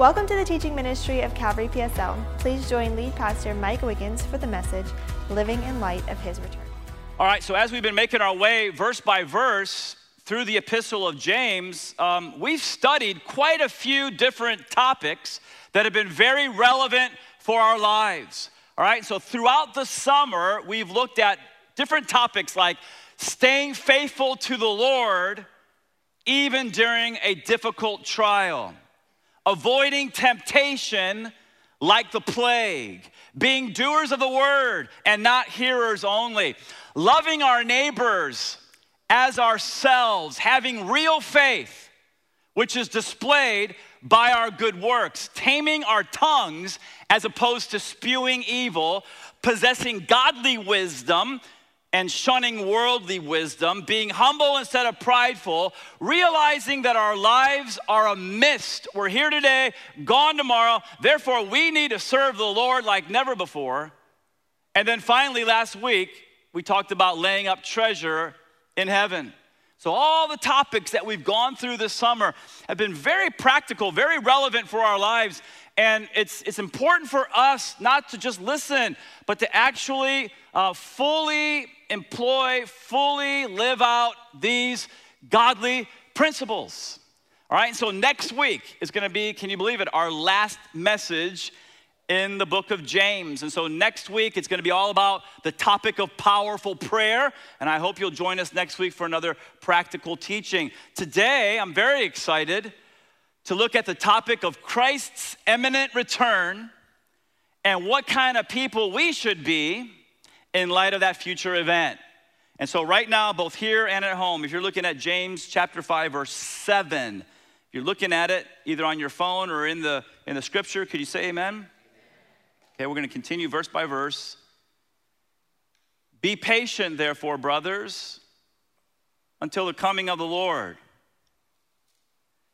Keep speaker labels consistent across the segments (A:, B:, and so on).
A: Welcome to the teaching ministry of Calvary PSL. Please join lead pastor Mike Wiggins for the message, Living in Light of His Return.
B: All right, so as we've been making our way verse by verse through the epistle of James, um, we've studied quite a few different topics that have been very relevant for our lives. All right, so throughout the summer, we've looked at different topics like staying faithful to the Lord even during a difficult trial avoiding temptation like the plague, being doers of the word and not hearers only, loving our neighbors as ourselves, having real faith, which is displayed by our good works, taming our tongues as opposed to spewing evil, possessing godly wisdom and shunning worldly wisdom, being humble instead of prideful, realizing that our lives are a mist. We're here today, gone tomorrow. Therefore, we need to serve the Lord like never before. And then finally, last week, we talked about laying up treasure in heaven. So, all the topics that we've gone through this summer have been very practical, very relevant for our lives. And it's, it's important for us not to just listen, but to actually uh, fully employ, fully live out these godly principles. All right, so next week is gonna be, can you believe it, our last message in the book of James. And so next week it's gonna be all about the topic of powerful prayer. And I hope you'll join us next week for another practical teaching. Today, I'm very excited to look at the topic of Christ's imminent return and what kind of people we should be in light of that future event. And so, right now, both here and at home, if you're looking at James chapter 5, verse 7, if you're looking at it either on your phone or in the, in the scripture, could you say amen? Okay, we're going to continue verse by verse. Be patient, therefore, brothers, until the coming of the Lord.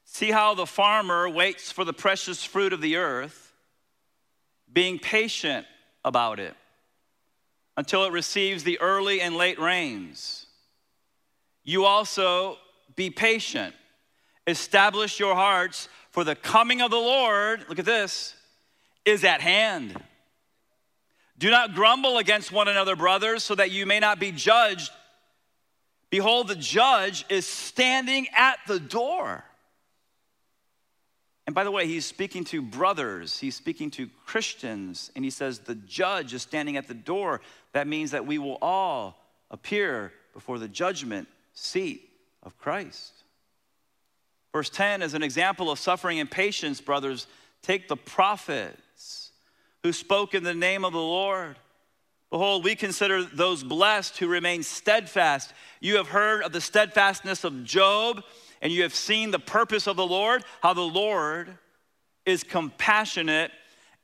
B: See how the farmer waits for the precious fruit of the earth, being patient about it until it receives the early and late rains. You also be patient. Establish your hearts, for the coming of the Lord, look at this, is at hand. Do not grumble against one another, brothers, so that you may not be judged. Behold, the judge is standing at the door. And by the way, he's speaking to brothers, he's speaking to Christians, and he says, The judge is standing at the door. That means that we will all appear before the judgment seat of Christ. Verse 10 is an example of suffering and patience, brothers. Take the prophets who spoke in the name of the Lord. Behold, we consider those blessed who remain steadfast. You have heard of the steadfastness of Job and you have seen the purpose of the Lord, how the Lord is compassionate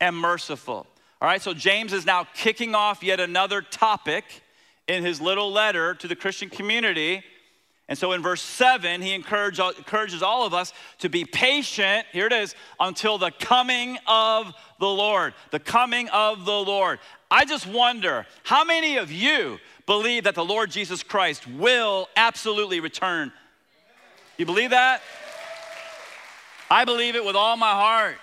B: and merciful. All right, so James is now kicking off yet another topic in his little letter to the Christian community. And so in verse 7, he encourages all of us to be patient, here it is, until the coming of the Lord. The coming of the Lord. I just wonder how many of you believe that the Lord Jesus Christ will absolutely return you believe that? I believe it with all my heart.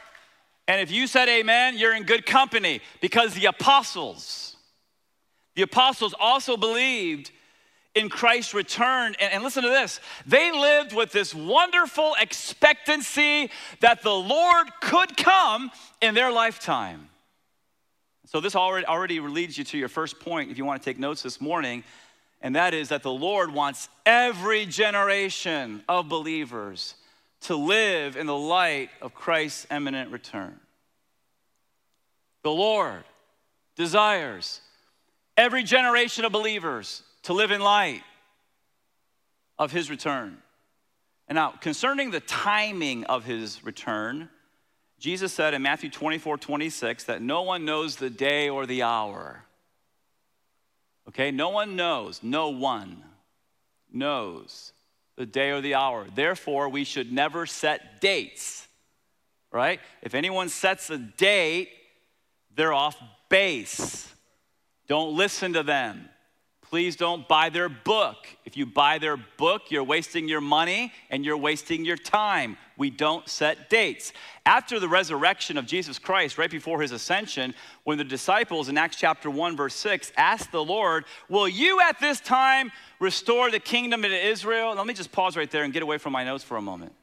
B: And if you said amen, you're in good company because the apostles, the apostles also believed in Christ's return. And, and, listen to this they lived with this wonderful expectancy that the Lord could come in their lifetime. So, this already, already leads you to your first point if you want to take notes this morning and that is that the Lord wants every generation of believers to live in the light of Christ's imminent return. The Lord desires every generation of believers to live in light of his return. And now, concerning the timing of his return, Jesus said in Matthew 24 26 that no one knows the day or the hour Okay, no one knows, no one knows the day or the hour. Therefore, we should never set dates, right? If anyone sets a date, they're off base. Don't listen to them. Please don't buy their book. If you buy their book, you're wasting your money and you're wasting your time. We don't set dates. After the resurrection of Jesus Christ, right before his ascension, when the disciples in Acts chapter 1, verse 6 asked the Lord, Will you at this time restore the kingdom to Israel? Let me just pause right there and get away from my notes for a moment.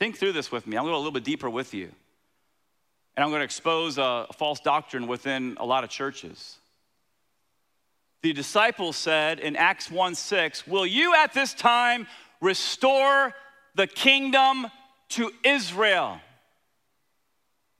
B: Think through this with me. I'm going to go a little bit deeper with you. And I'm going to expose a false doctrine within a lot of churches. The disciples said in Acts 1 6, Will you at this time restore the kingdom to Israel?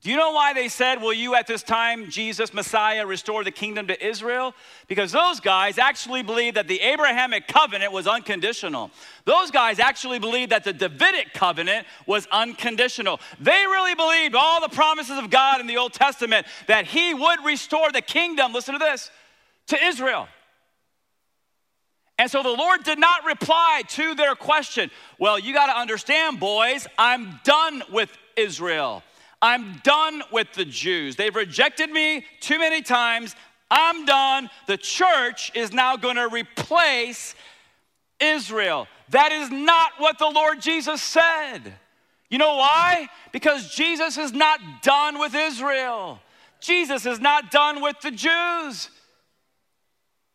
B: Do you know why they said, Will you at this time, Jesus, Messiah, restore the kingdom to Israel? Because those guys actually believed that the Abrahamic covenant was unconditional. Those guys actually believed that the Davidic covenant was unconditional. They really believed all the promises of God in the Old Testament that He would restore the kingdom, listen to this, to Israel. And so the Lord did not reply to their question. Well, you got to understand, boys, I'm done with Israel. I'm done with the Jews. They've rejected me too many times. I'm done. The church is now going to replace Israel. That is not what the Lord Jesus said. You know why? Because Jesus is not done with Israel. Jesus is not done with the Jews.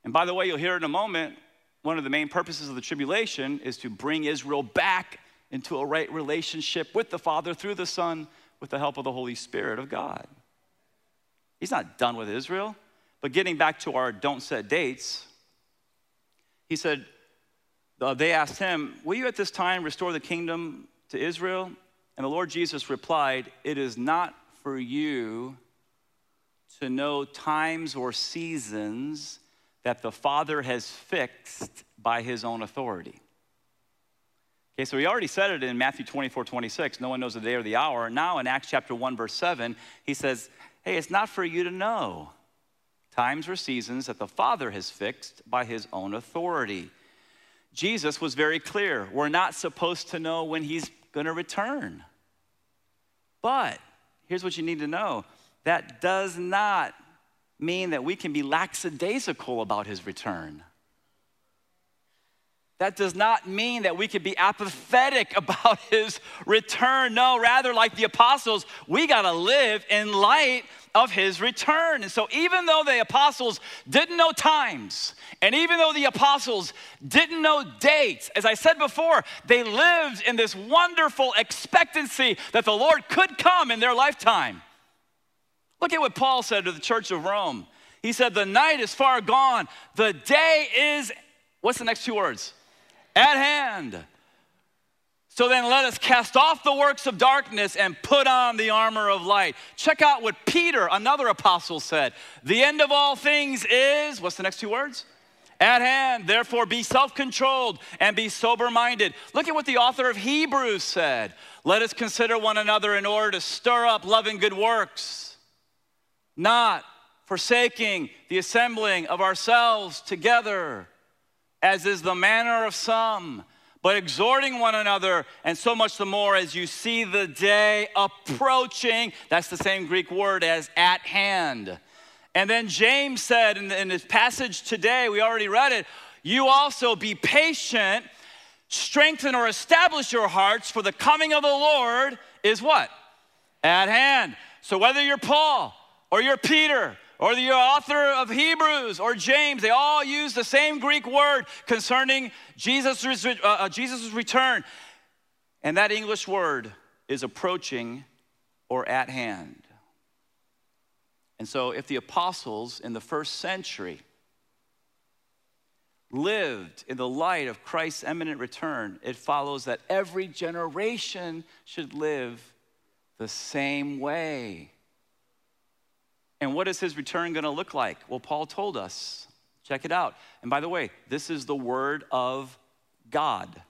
B: And by the way, you'll hear in a moment, one of the main purposes of the tribulation is to bring Israel back into a right relationship with the Father through the Son with the help of the Holy Spirit of God. He's not done with Israel. But getting back to our don't set dates, he said, uh, they asked him, Will you at this time restore the kingdom to Israel? And the Lord Jesus replied, It is not for you to know times or seasons that the Father has fixed by his own authority. Okay, so he already said it in Matthew 24, 26. No one knows the day or the hour. Now in Acts chapter 1, verse 7, he says, Hey, it's not for you to know times or seasons that the Father has fixed by his own authority. Jesus was very clear. We're not supposed to know when he's going to return. But here's what you need to know that does not mean that we can be lackadaisical about his return. That does not mean that we could be apathetic about his return. No, rather, like the apostles, we got to live in light of his return. And so, even though the apostles didn't know times, and even though the apostles didn't know dates, as I said before, they lived in this wonderful expectancy that the Lord could come in their lifetime. Look at what Paul said to the church of Rome. He said, The night is far gone, the day is, what's the next two words? at hand. So then let us cast off the works of darkness and put on the armor of light. Check out what Peter, another apostle, said. The end of all things is, what's the next two words? At hand. Therefore, be self controlled and be sober minded. Look at what the author of Hebrews said. Let us consider one another in order to stir up love and good works, not forsaking the assembling of ourselves together as is the manner of some, but exhorting one another, and so much the more as you see the day approaching. That's the same Greek word as at hand. And then James said in, in his passage today, we already read it, you also be patient, strengthen or establish your hearts, for the coming of the Lord is what? At hand. So whether you're Paul or you're Peter or the author of Hebrews or James, they all use the same Greek word concerning Jesus' uh, uh, Jesus' return. And that English word is approaching or at hand. And so, if the apostles in the first century lived in the light of Christ's imminent return, it follows that every generation should live the same way. And what is his return going to look like? Well, Paul told us. Check it out. And by the way, this is the word of God,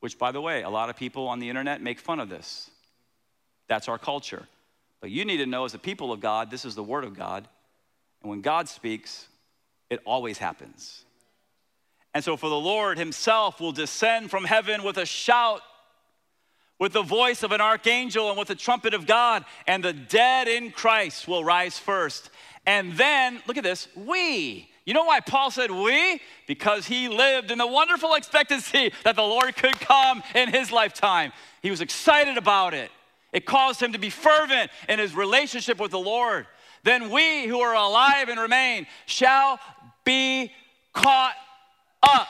B: which, by the way, a lot of people on the internet make fun of this. That's our culture. But you need to know, as a people of God, this is the word of God. And when God speaks, it always happens. And so, for the Lord himself will descend from heaven with a shout with the voice of an archangel and with the trumpet of God, and the dead in Christ will rise first. And then, look at this, we, You know why Paul said we? Because he lived in the wonderful expectancy that the Lord could come in his lifetime. He was excited about it. It caused him to be fervent in his relationship with the Lord. Then we who are alive and remain shall be caught up,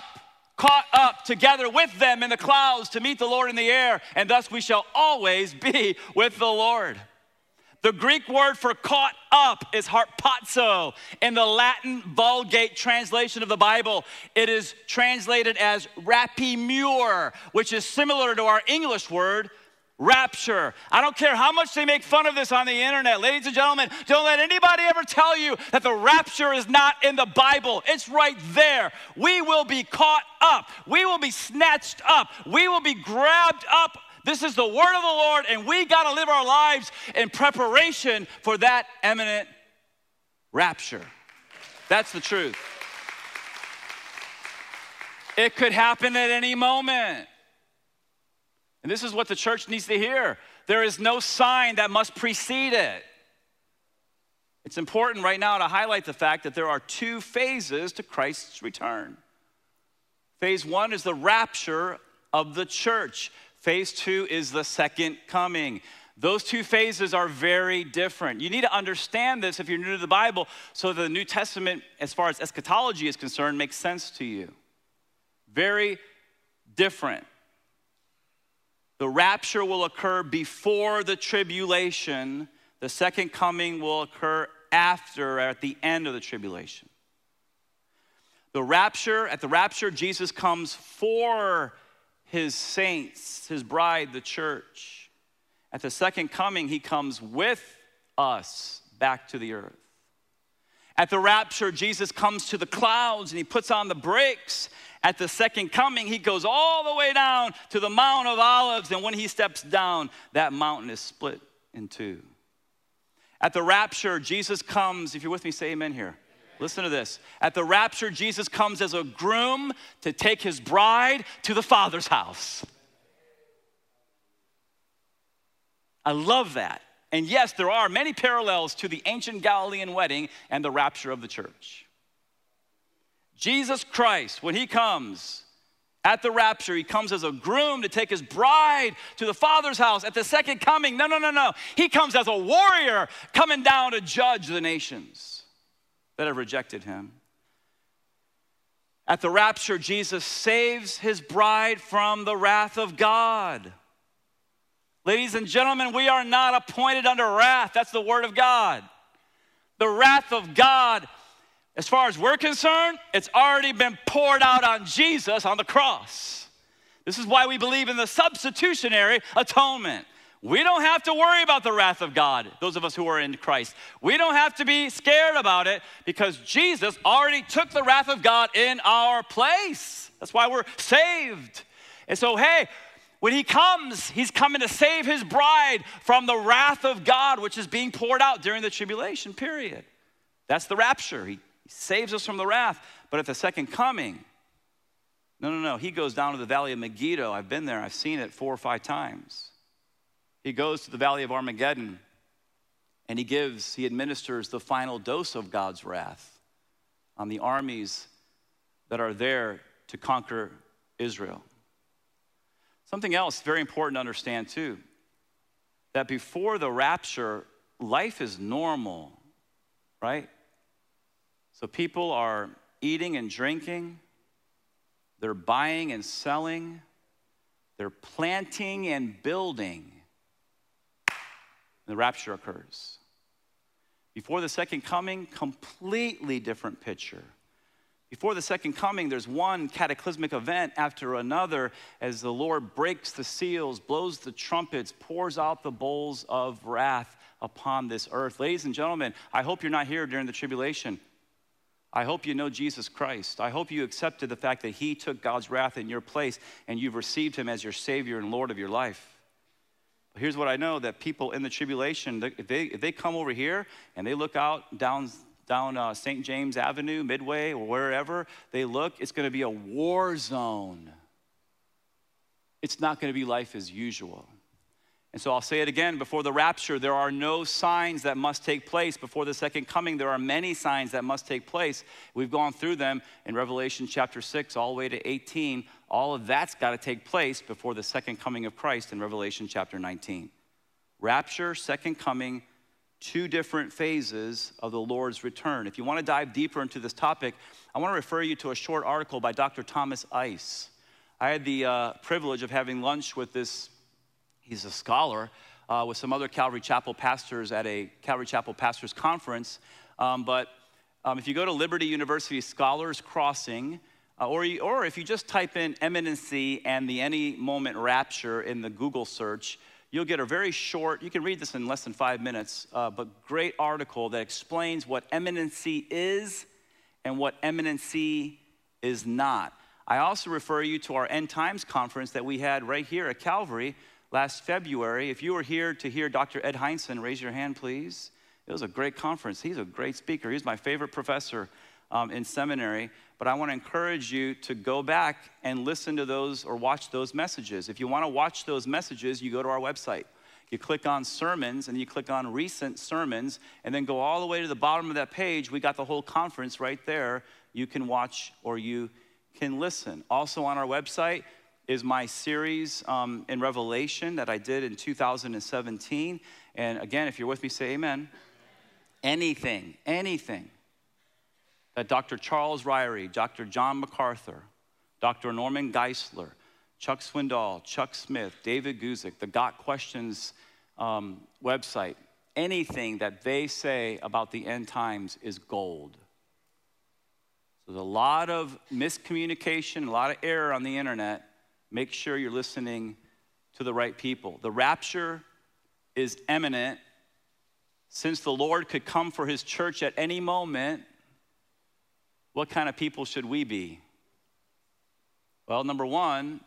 B: caught up together with them in the clouds to meet the Lord in the air, and thus we shall always be with the Lord. The Greek word for caught up is harpazo. In the Latin Vulgate translation of the Bible, it is translated as rapimur, which is similar to our English word rapture. I don't care how much they make fun of this on the internet. Ladies and gentlemen, don't let anybody ever tell you that the rapture is not in the Bible. It's right there. We will be caught up, we will be snatched up, we will be grabbed up. This is the word of the Lord, and we got to live our lives in preparation for that imminent rapture. That's the truth. It could happen at any moment. And this is what the church needs to hear there is no sign that must precede it. It's important right now to highlight the fact that there are two phases to Christ's return. Phase one is the rapture of the church, phase two is the second coming. Those two phases are very different. You need to understand this if you're new to the Bible so that the New Testament, as far as eschatology is concerned, makes sense to you. Very different. The rapture will occur before the tribulation, the second coming will occur after, at the end of the tribulation. The rapture, at the rapture, Jesus comes for his saints, his bride, the church. At the second coming, he comes with us back to the earth. At the rapture, Jesus comes to the clouds and he puts on the brakes at the second coming, he goes all the way down to the Mount of Olives, and when he steps down, that mountain is split in two. At the rapture, Jesus comes, if you're with me, say amen here. Listen to this. At the rapture, Jesus comes as a groom to take his bride to the Father's house. I love that. And yes, there are many parallels to the ancient Galilean wedding and the rapture of the church. Jesus Christ, when he comes at the rapture, he comes as a groom to take his bride to the Father's house. At the second coming, no, no, no, no. He comes as a warrior coming down to judge the nations that have rejected him. At the rapture, Jesus saves his bride from the wrath of God. Ladies and gentlemen, we are not appointed under wrath. That's the word of God. The wrath of God as far as we're concerned, it's already been poured out on Jesus on the cross. This is why we believe in the substitutionary atonement. We don't have to worry about the wrath of God, those of us who are in Christ. We don't have to be scared about it because Jesus already took the wrath of God in our place. That's why we're saved. And so, hey, when he comes, he's coming to save his bride from the wrath of God, which is being poured out during the tribulation period. That's the rapture. He saves us from the wrath. But at the second coming, no, no, no. He goes down to the valley of Megiddo. I've been there, I've seen it four or five times. He goes to the valley of Armageddon and he gives, he administers the final dose of God's wrath on the armies that are there to conquer Israel. Something else very important to understand too that before the rapture, life is normal, right? So people are eating and drinking, they're buying and selling, they're planting and building. The rapture occurs. Before the second coming, completely different picture. Before the second coming, there's one cataclysmic event after another as the Lord breaks the seals, blows the trumpets, pours out the bowls of wrath upon this earth. Ladies and gentlemen, I hope you're not here during the tribulation. I hope you know Jesus Christ. I hope you accepted the fact that He took God's wrath in your place and you've received Him as your Savior and Lord of your life. But here's what I know that people in the tribulation, if they, if they come over here and they look out down, down uh, St. James Avenue, Midway, or wherever they look, it's going to be a war zone. It's not going to be life as usual. And so I'll say it again before the rapture, there are no signs that must take place. Before the second coming, there are many signs that must take place. We've gone through them in Revelation chapter 6 all the way to 18. All of that's got to take place before the second coming of Christ in Revelation chapter 19. Rapture, second coming, two different phases of the Lord's return. If you want to dive deeper into this topic, I want to refer you to a short article by Dr. Thomas Ice. I had the uh, privilege of having lunch with this He's a scholar uh, with some other Calvary Chapel pastors at a Calvary Chapel Pastors Conference. Um, but um, if you go to Liberty University Scholars Crossing, uh, or, or if you just type in imminency and the any moment rapture in the Google search, you'll get a very short, you can read this in less than five minutes, uh, but great article that explains what imminency is and what imminency is not. I also refer you to our End Times conference that we had right here at Calvary last February. If you were here to hear Dr. Ed Hindson, raise your hand, please. It was a great conference. He's a great speaker. He's my favorite professor um, in seminary. But I want to encourage you to go back and listen to those or watch those messages. If you want to watch those messages, you go to our website. You click on sermons and you click on recent sermons and then go all the way to the bottom of that page. We got the whole conference right there. You can watch or you can listen. Also on our website, is my series um, in Revelation that I did in 2017. And again, if you're with me, say amen. Anything, anything that Dr. Charles Ryrie, Dr. John MacArthur, Dr. Norman Geisler, Chuck Swindoll, Chuck Smith, David Guzik, the Got Questions um, website, anything that they say about the end times is gold. So there's a lot of miscommunication, a lot of error on the internet make sure you're listening to the right people. The rapture is imminent. Since the Lord could come for his church at any moment, what kind of people should we be? Well, number one,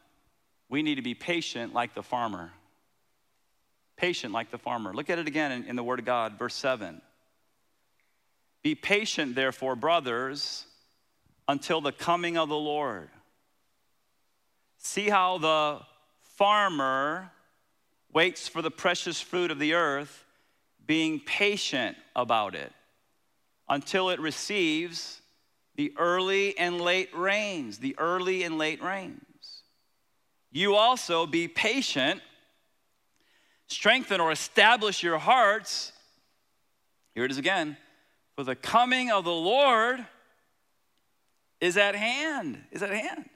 B: we need to be patient like the farmer. Patient like the farmer. Look at it again in, in the Word of God, verse 7. Be patient, therefore, brothers, until the coming of the Lord. See how the farmer waits for the precious fruit of the earth, being patient about it until it receives the early and late rains, the early and late rains. You also be patient, strengthen or establish your hearts. Here it is again. For the coming of the Lord is at hand, is at hand.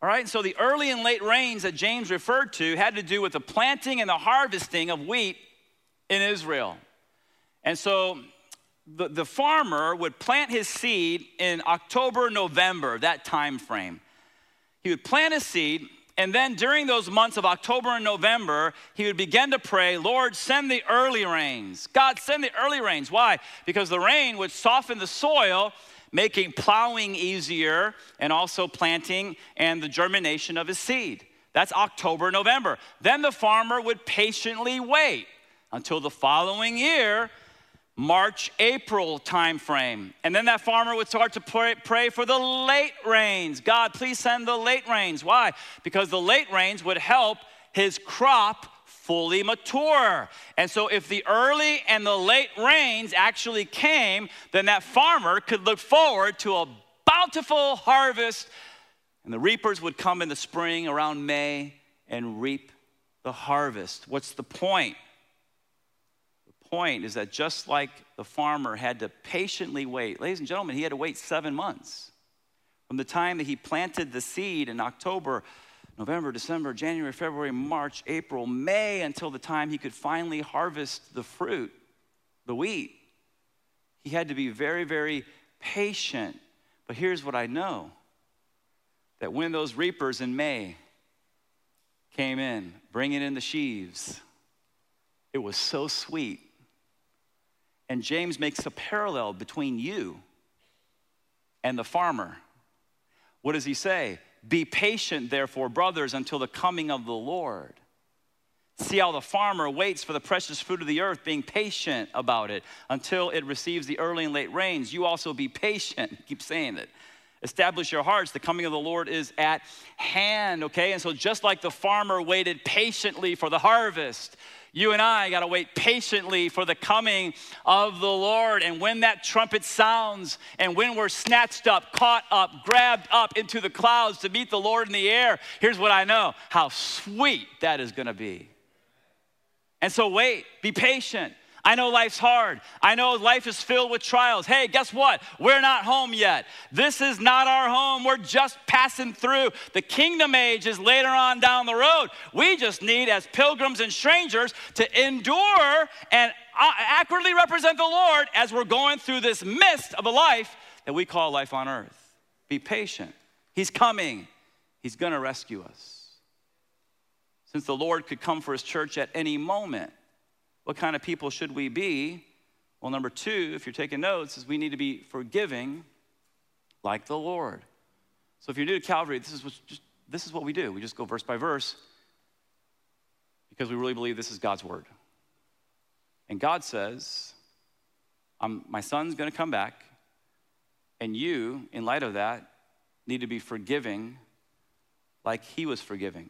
B: All right, so the early and late rains that James referred to had to do with the planting and the harvesting of wheat in Israel. And so the, the farmer would plant his seed in October, November, that time frame. He would plant a seed, and then during those months of October and November, he would begin to pray, Lord, send the early rains. God, send the early rains. Why? Because the rain would soften the soil making plowing easier and also planting and the germination of his seed. That's October, November. Then the farmer would patiently wait until the following year, March, April timeframe. And then that farmer would start to pray, pray, for the late rains. God, please send the late rains. Why? Because the late rains would help his crop fully mature. And so, if the early and the late rains actually came, then that farmer could look forward to a bountiful harvest. And the reapers would come in the spring around May and reap the harvest. What's the point? Point is that just like the farmer had to patiently wait, ladies and gentlemen, he had to wait seven months from the time that he planted the seed in October November, December, January, February, March, April, May, until the time he could finally harvest the fruit, the wheat. He had to be very, very patient. But here's what I know that when those reapers in May came in, bringing in the sheaves, it was so sweet. And James makes a parallel between you and the farmer. What does he say? Be patient, therefore, brothers, until the coming of the Lord. See how the farmer waits for the precious fruit of the earth, being patient about it until it receives the early and late rains. You also be patient, keep saying it, Establish your hearts. The coming of the Lord is at hand, okay? And so, just like the farmer waited patiently for the harvest, you and I got to wait patiently for the coming of the Lord. And when that trumpet sounds, and when we're snatched up, caught up, grabbed up into the clouds to meet the Lord in the air, here's what I know how sweet that is going to be. And so, wait, be patient. I know life's hard. I know life is filled with trials. Hey, guess what? We're not home yet. This is not our home. We're just passing through. The kingdom age is later on down the road. We just need, as pilgrims and strangers, to endure and uh, accurately represent the Lord as we're going through this mist of a life that we call life on earth. Be patient. He's coming, He's going to rescue us. Since the Lord could come for His church at any moment, what kind of people should we be? Well, number two, if you're taking notes, is we need to be forgiving like the Lord. So if you're new to Calvary, this is what, just, this is what we do. We just go verse by verse because we really believe this is God's word. And God says, My son's going to come back, and you, in light of that, need to be forgiving like he was forgiving.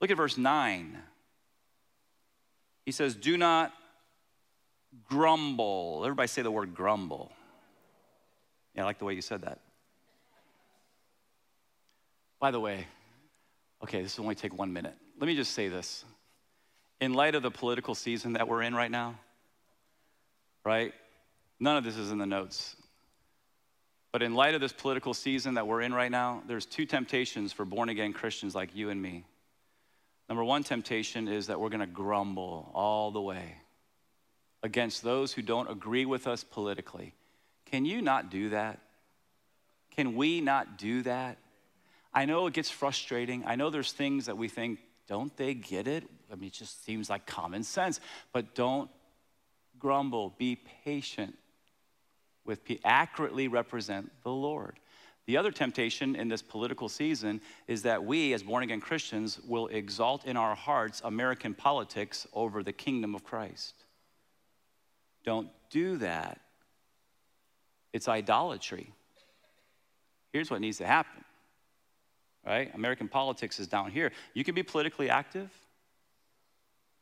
B: Look at verse 9. He says, Do not grumble. Everybody say the word grumble. Yeah, I like the way you said that. By the way, okay, this will only take one minute. Let me just say this. In light of the political season that we're in right now, right? None of this is in the notes. But in light of this political season that we're in right now, there's two temptations for born again Christians like you and me. Number one temptation is that we're going to grumble all the way against those who don't agree with us politically. Can you not do that? Can we not do that? I know it gets frustrating. I know there's things that we think, don't they get it? I mean, it just seems like common sense. But don't grumble. Be patient with, accurately represent the Lord. The other temptation in this political season is that we, as born again Christians, will exalt in our hearts American politics over the kingdom of Christ. Don't do that. It's idolatry. Here's what needs to happen, right? American politics is down here. You can be politically active.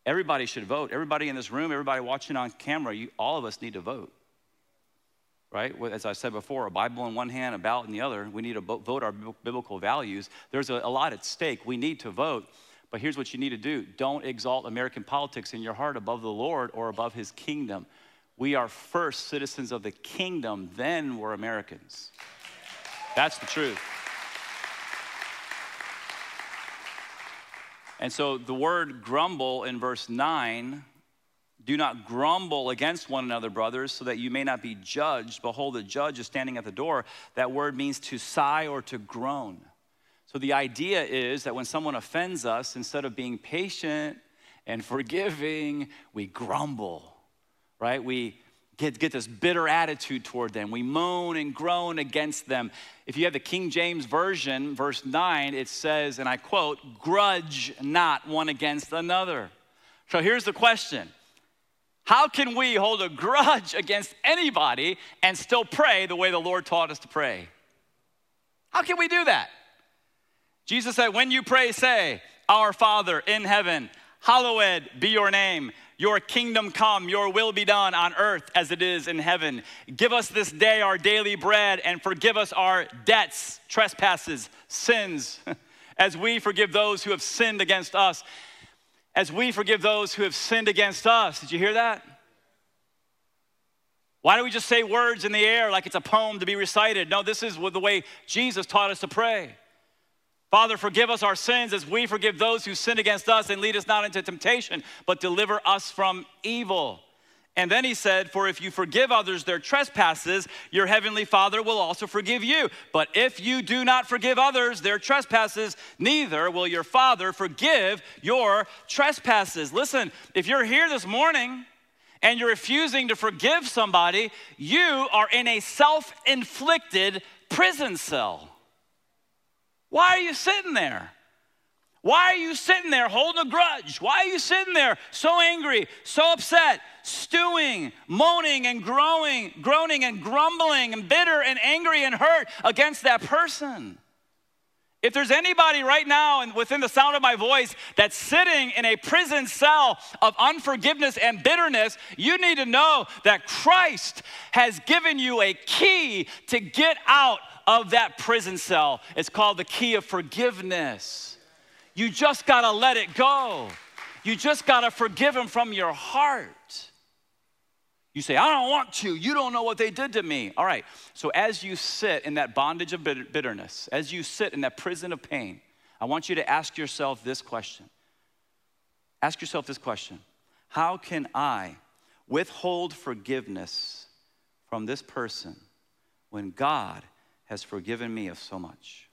B: Everybody should vote. Everybody in this room, everybody watching on camera, you, all of us need to vote right? As I said before, a Bible in one hand, a ballot in the other. We need to vote our biblical values. There's a, a lot at stake. We need to vote. But here's what you need to do don't exalt American politics in your heart above the Lord or above his kingdom. We are first citizens of the kingdom, then we're Americans. That's the truth. And so the word grumble in verse 9 do not grumble against one another, brothers, so that you may not be judged. Behold, the judge is standing at the door. That word means to sigh or to groan. So the idea is that when someone offends us, instead of being patient and forgiving, we grumble, right? We get, get this bitter attitude toward them. We moan and groan against them. If you have the King James Version, verse 9, it says, and I quote, grudge not one against another. So here's the question how can we hold a grudge against anybody and still pray the way the Lord taught us to pray? How can we do that? Jesus said, When you pray, say, Our Father in heaven, hallowed be your name. Your kingdom come, your will be done on earth as it is in heaven. Give us this day our daily bread and forgive us our debts, trespasses, sins, as we forgive those who have sinned against us as we forgive those who have sinned against us. Did you hear that? Why don't we just say words in the air like it's a poem to be recited? No, this is the way Jesus taught us to pray. Father, forgive us our sins as we forgive those who sin against us and lead us not into temptation, but deliver us from evil. And then he said, For if you forgive others their trespasses, your heavenly Father will also forgive you. But if you do not forgive others their trespasses, neither will your Father forgive your trespasses. Listen, if you're here this morning and you're refusing to forgive somebody, you are in a self inflicted prison cell. Why are you sitting there? Why are you sitting there holding a grudge? Why are you sitting there so angry, so upset, stewing, moaning and growing, groaning and grumbling and bitter and angry and hurt against that person? If there's anybody right now and within the sound of my voice that's sitting in a prison cell of unforgiveness and bitterness, you need to know that Christ has given you a key to get out of that prison cell. It's called the key of forgiveness. You just got to let it go. You just got to forgive him from your heart. You say, I don't want to. You don't know what they did to me. All right. So, as you sit in that bondage of bitterness, as you sit in that prison of pain, I want you to ask yourself this question. Ask yourself this question How can I withhold forgiveness from this person when God has forgiven me of so much?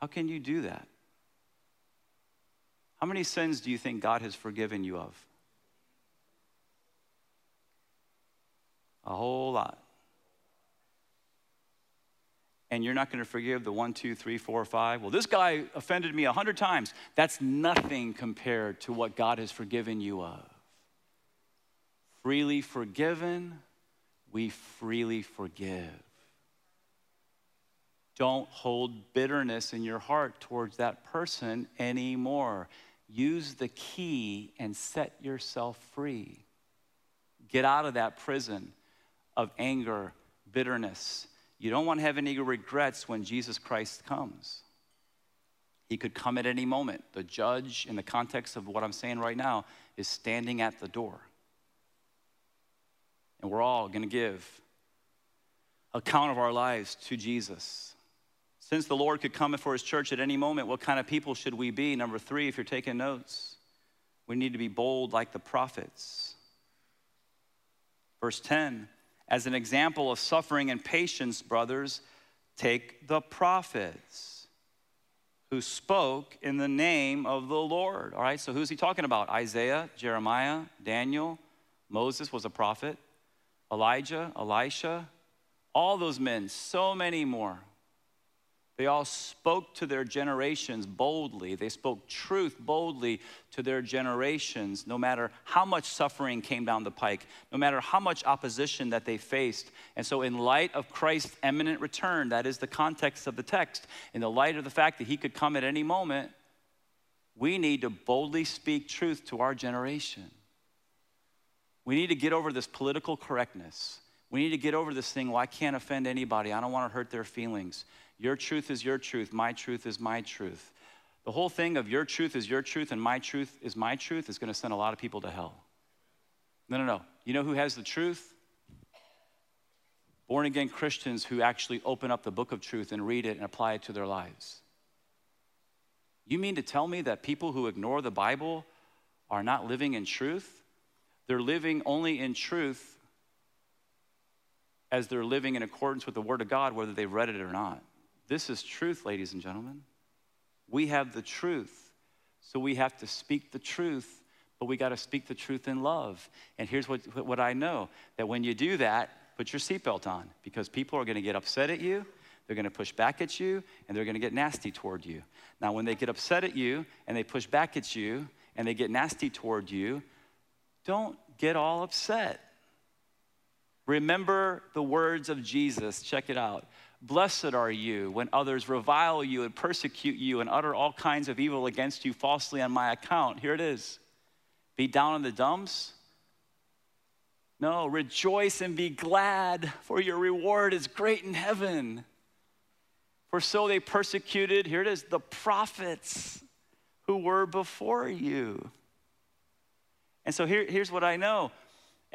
B: How can you do that? How many sins do you think God has forgiven you of? A whole lot. And you're not going to forgive the one, two, three, four, five. Well, this guy offended me a hundred times. That's nothing compared to what God has forgiven you of. Freely forgiven, we freely forgive. Don't hold bitterness in your heart towards that person anymore. Use the key and set yourself free. Get out of that prison of anger, bitterness. You don't want to have any regrets when Jesus Christ comes. He could come at any moment. The judge, in the context of what I'm saying right now, is standing at the door. And we're all going to give account of our lives to Jesus. Since the Lord could come for his church at any moment, what kind of people should we be? Number three, if you're taking notes, we need to be bold like the prophets. Verse 10 as an example of suffering and patience, brothers, take the prophets who spoke in the name of the Lord. All right, so who's he talking about? Isaiah, Jeremiah, Daniel, Moses was a prophet, Elijah, Elisha, all those men, so many more. They all spoke to their generations boldly. They spoke truth boldly to their generations, no matter how much suffering came down the pike, no matter how much opposition that they faced. And so, in light of Christ's imminent return, that is the context of the text, in the light of the fact that he could come at any moment, we need to boldly speak truth to our generation. We need to get over this political correctness. We need to get over this thing, well, I can't offend anybody. I don't want to hurt their feelings. Your truth is your truth, my truth is my truth. The whole thing of your truth is your truth and my truth is my truth is going to send a lot of people to hell. No, no, no. You know who has the truth? Born again Christians who actually open up the book of truth and read it and apply it to their lives. You mean to tell me that people who ignore the Bible are not living in truth? They're living only in truth as they're living in accordance with the Word of God, whether they've read it or not. This is truth, ladies and gentlemen. We have the truth. So we have to speak the truth, but we got to speak the truth in love. And here's what, what I know that when you do that, put your seatbelt on because people are going to get upset at you, they're going to push back at you, and they're going to get nasty toward you. Now, when they get upset at you and they push back at you and they get nasty toward you, don't get all upset. Remember the words of Jesus. Check it out. Blessed are you when others revile you and persecute you and utter all kinds of evil against you falsely on my account. Here it is. Be down in the dumps. No, rejoice and be glad, for your reward is great in heaven. For so they persecuted, here it is, the prophets who were before you. And so here, here's what I know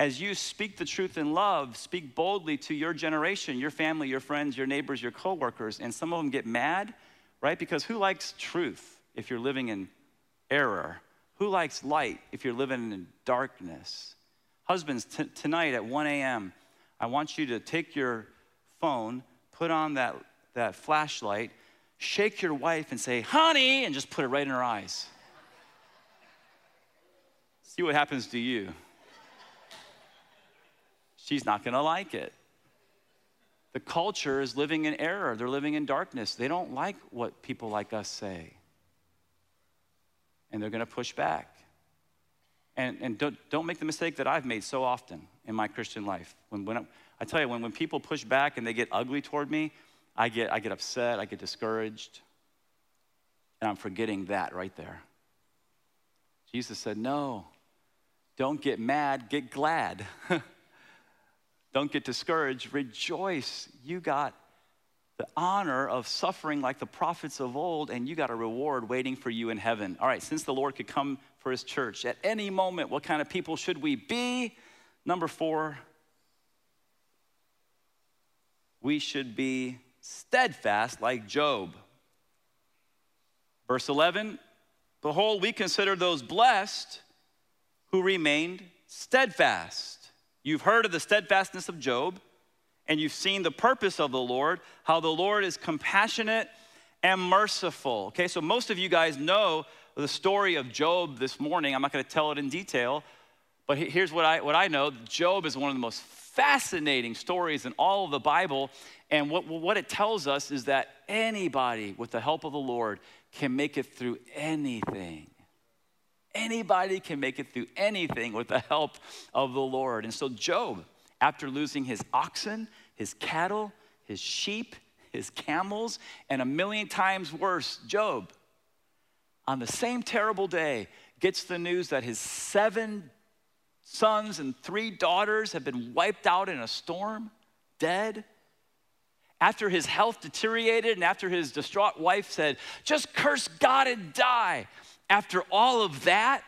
B: as you speak the truth in love, speak boldly to your generation, your family, your friends, your neighbors, your coworkers, and some of them get mad, right? Because who likes truth if you're living in error? Who likes light if you're living in darkness? Husbands, t- tonight at 1 a.m., I want you to take your phone, put on that, that flashlight, shake your wife and say, honey, and just put it right in her eyes. See what happens to you she's not going to like it. the culture is living in error, they're living in darkness. They don't like what people like us say. And they're going to push back. And, and don't, don't make the mistake that I've made so often in my Christian life. When, when I, I tell you, when, when people push back and they get ugly toward me, I get, I get upset, I get discouraged. And I'm forgetting that right there. Jesus said, No, don't get mad, get glad. don't get discouraged, rejoice. You got the honor of suffering like the prophets of old, and you got a reward waiting for you in heaven. All right, since the Lord could come for his church at any moment, what kind of people should we be? Number four, we should be steadfast like Job. Verse 11 Behold, we consider those blessed who remained steadfast. You've heard of the steadfastness of Job, and you've seen the purpose of the Lord, how the Lord is compassionate and merciful. Okay, so most of you guys know the story of Job this morning. I'm not going to tell it in detail, but here's what I, what I know Job is one of the most fascinating stories in all of the Bible. And what, what it tells us is that anybody, with the help of the Lord, can make it through anything. Anybody can make it through anything with the help of the Lord. And so, Job, after losing his oxen, his cattle, his sheep, his camels, and a million times worse, Job, on the same terrible day, gets the news that his seven sons and three daughters have been wiped out in a storm, dead after his health deteriorated and after his distraught wife said, just curse God and die, after all of that,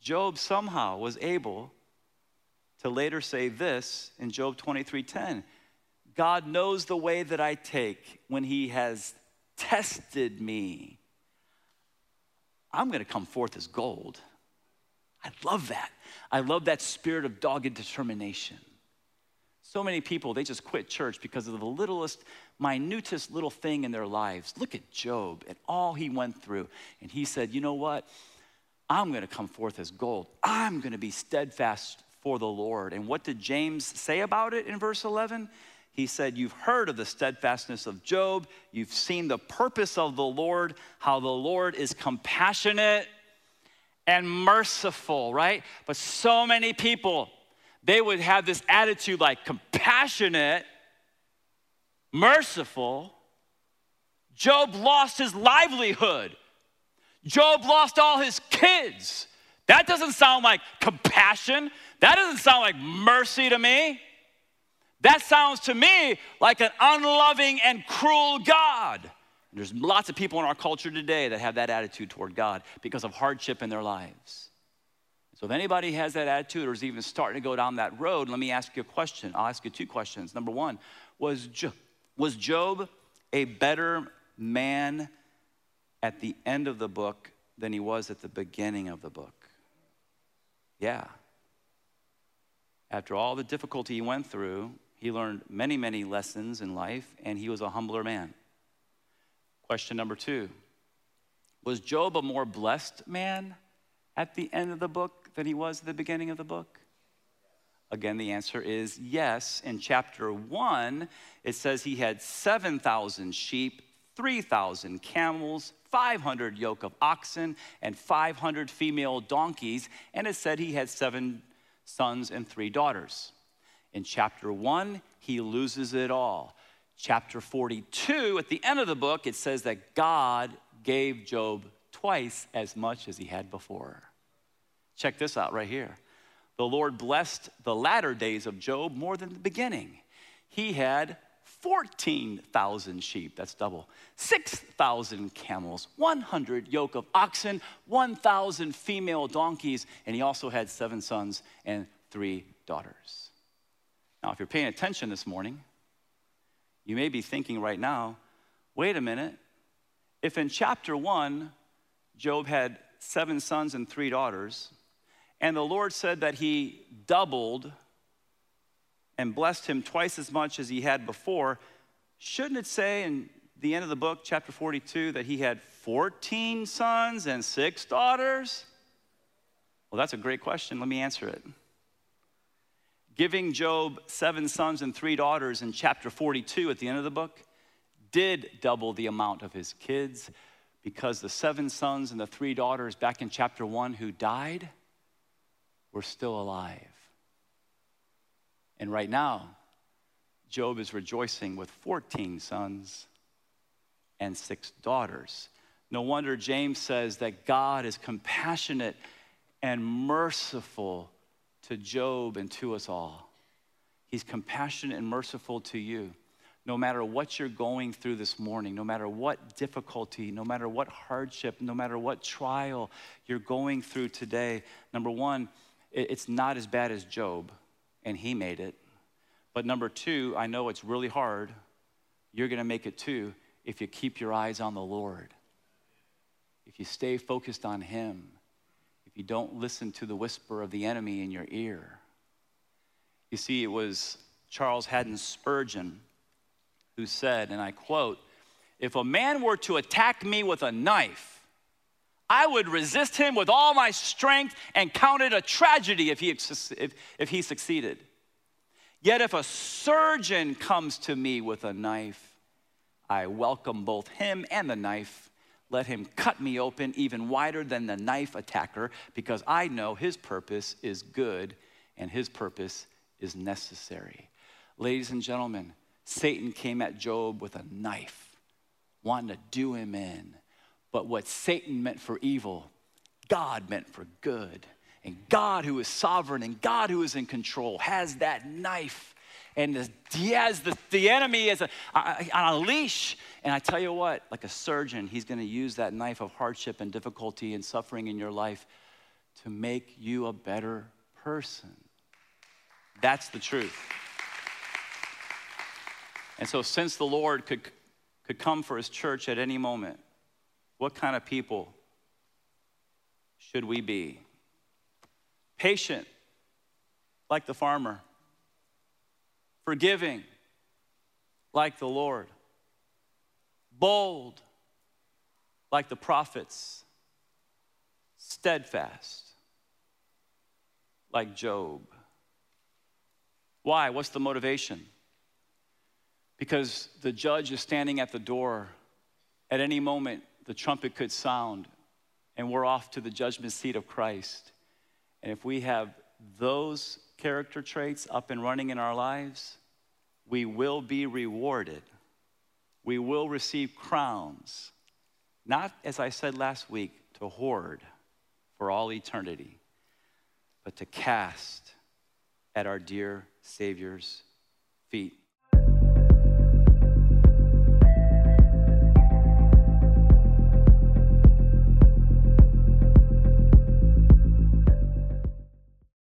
B: Job somehow was able to later say this in Job 23:10. God knows the way that I take when he has tested me. I'm going to come forth as gold. I love that. I love that spirit of dogged determination. So many people, they just quit church because of the littlest, minutest little thing in their lives. Look at Job and all he went through. And he said, You know what? I'm going to come forth as gold. I'm going to be steadfast for the Lord. And what did James say about it in verse 11? He said, You've heard of the steadfastness of Job. You've seen the purpose of the Lord, how the Lord is compassionate and merciful, right? But so many people, they would have this attitude like compassionate, merciful. Job lost his livelihood. Job lost all his kids. That doesn't sound like compassion. That doesn't sound like mercy to me. That sounds to me like an unloving and cruel God. there's lots of people in our culture today that have that attitude toward God because of hardship in their lives. So if anybody has that attitude or is even starting to go down that road, let me ask you a question. I'll ask you two questions. Number one, was, jo- was Job a better man at the end of the book than he was at the beginning of the book? Yeah. After all the difficulty he went through, he learned many, many lessons in life, and he was a humbler man. Question number two Was Job a more blessed man at the end of the book than he was at the beginning of the book? Again, the answer is yes. In chapter one, it says he had 7,000 sheep, 3,000 camels, 500 yoke of oxen, and 500 female donkeys. And it said he had seven sons and three daughters. In chapter one, he loses it all. Chapter 42, at the end of the book, it says that God gave Job twice as much as he had before. Check this out right here. The Lord blessed the latter days of Job more than the beginning. He had 14,000 sheep, that's double, 6,000 camels, 100 yoke of oxen, 1,000 female donkeys, and he also had seven sons and three daughters. Now, if you're paying attention this morning, you may be thinking right now, wait a minute, if in chapter one, Job had seven sons and three daughters, and the Lord said that he doubled and blessed him twice as much as he had before. Shouldn't it say in the end of the book, chapter 42, that he had 14 sons and six daughters? Well, that's a great question. Let me answer it. giving Job seven sons and three daughters in chapter 42 at the end of the book did double the amount of his kids because the seven sons and the three daughters back in chapter 1 who died were still alive. And right now, Job is rejoicing with 14 sons and six daughters. No wonder James says that God is compassionate and merciful to Job and to us all. He's compassionate and merciful to you. No matter what you're going through this morning, no matter what difficulty, no matter what hardship, no matter what trial you're going through today, number one, it's not as bad as Job, and he made it. But number two, I know it's really hard. You're going to make it too if you keep your eyes on the Lord, if you stay focused on Him, if you don't listen to the whisper of the enemy in your ear. You see, it was Charles Haddon Spurgeon who said, and I quote, If a man were to attack me with a knife, I would resist him with all my strength and count it a tragedy if he, if, if he succeeded. Yet if a surgeon comes to me with a knife, I welcome both him and the knife. Let him cut me open even wider than the knife attacker, because I know his purpose is good and his purpose is necessary. Ladies and gentlemen, Satan came at Job with a knife, wanting to do him in. But what Satan meant for evil, God meant for good. And God, who is sovereign and God, who is in control, has that knife and he has the, the enemy as a, on a leash. And I tell you what, like a surgeon, he's going to use that knife of hardship and difficulty and suffering in your life to make you a better person. That's the truth. And so, since the Lord could, could come for his church at any moment, what kind of people should we be? Patient, like the farmer forgiving like the Lord, bold like the prophets, steadfast like Job. Why? What's the motivation? Because the judge is standing at the door. At any moment, the trumpet could sound, and we're off to the judgment seat of Christ. And if we have those character traits up and running in our lives, we will be rewarded. We will receive crowns, not, as I said last week, to hoard for all eternity, but to cast at our dear Savior's feet.